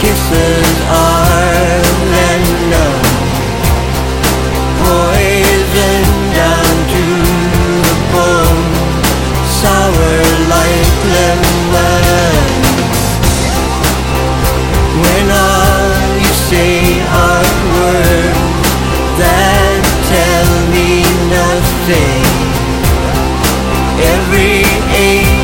kisses are then known Poison down to the bone. Sour like lemon When all you say are words That tell me nothing Every ache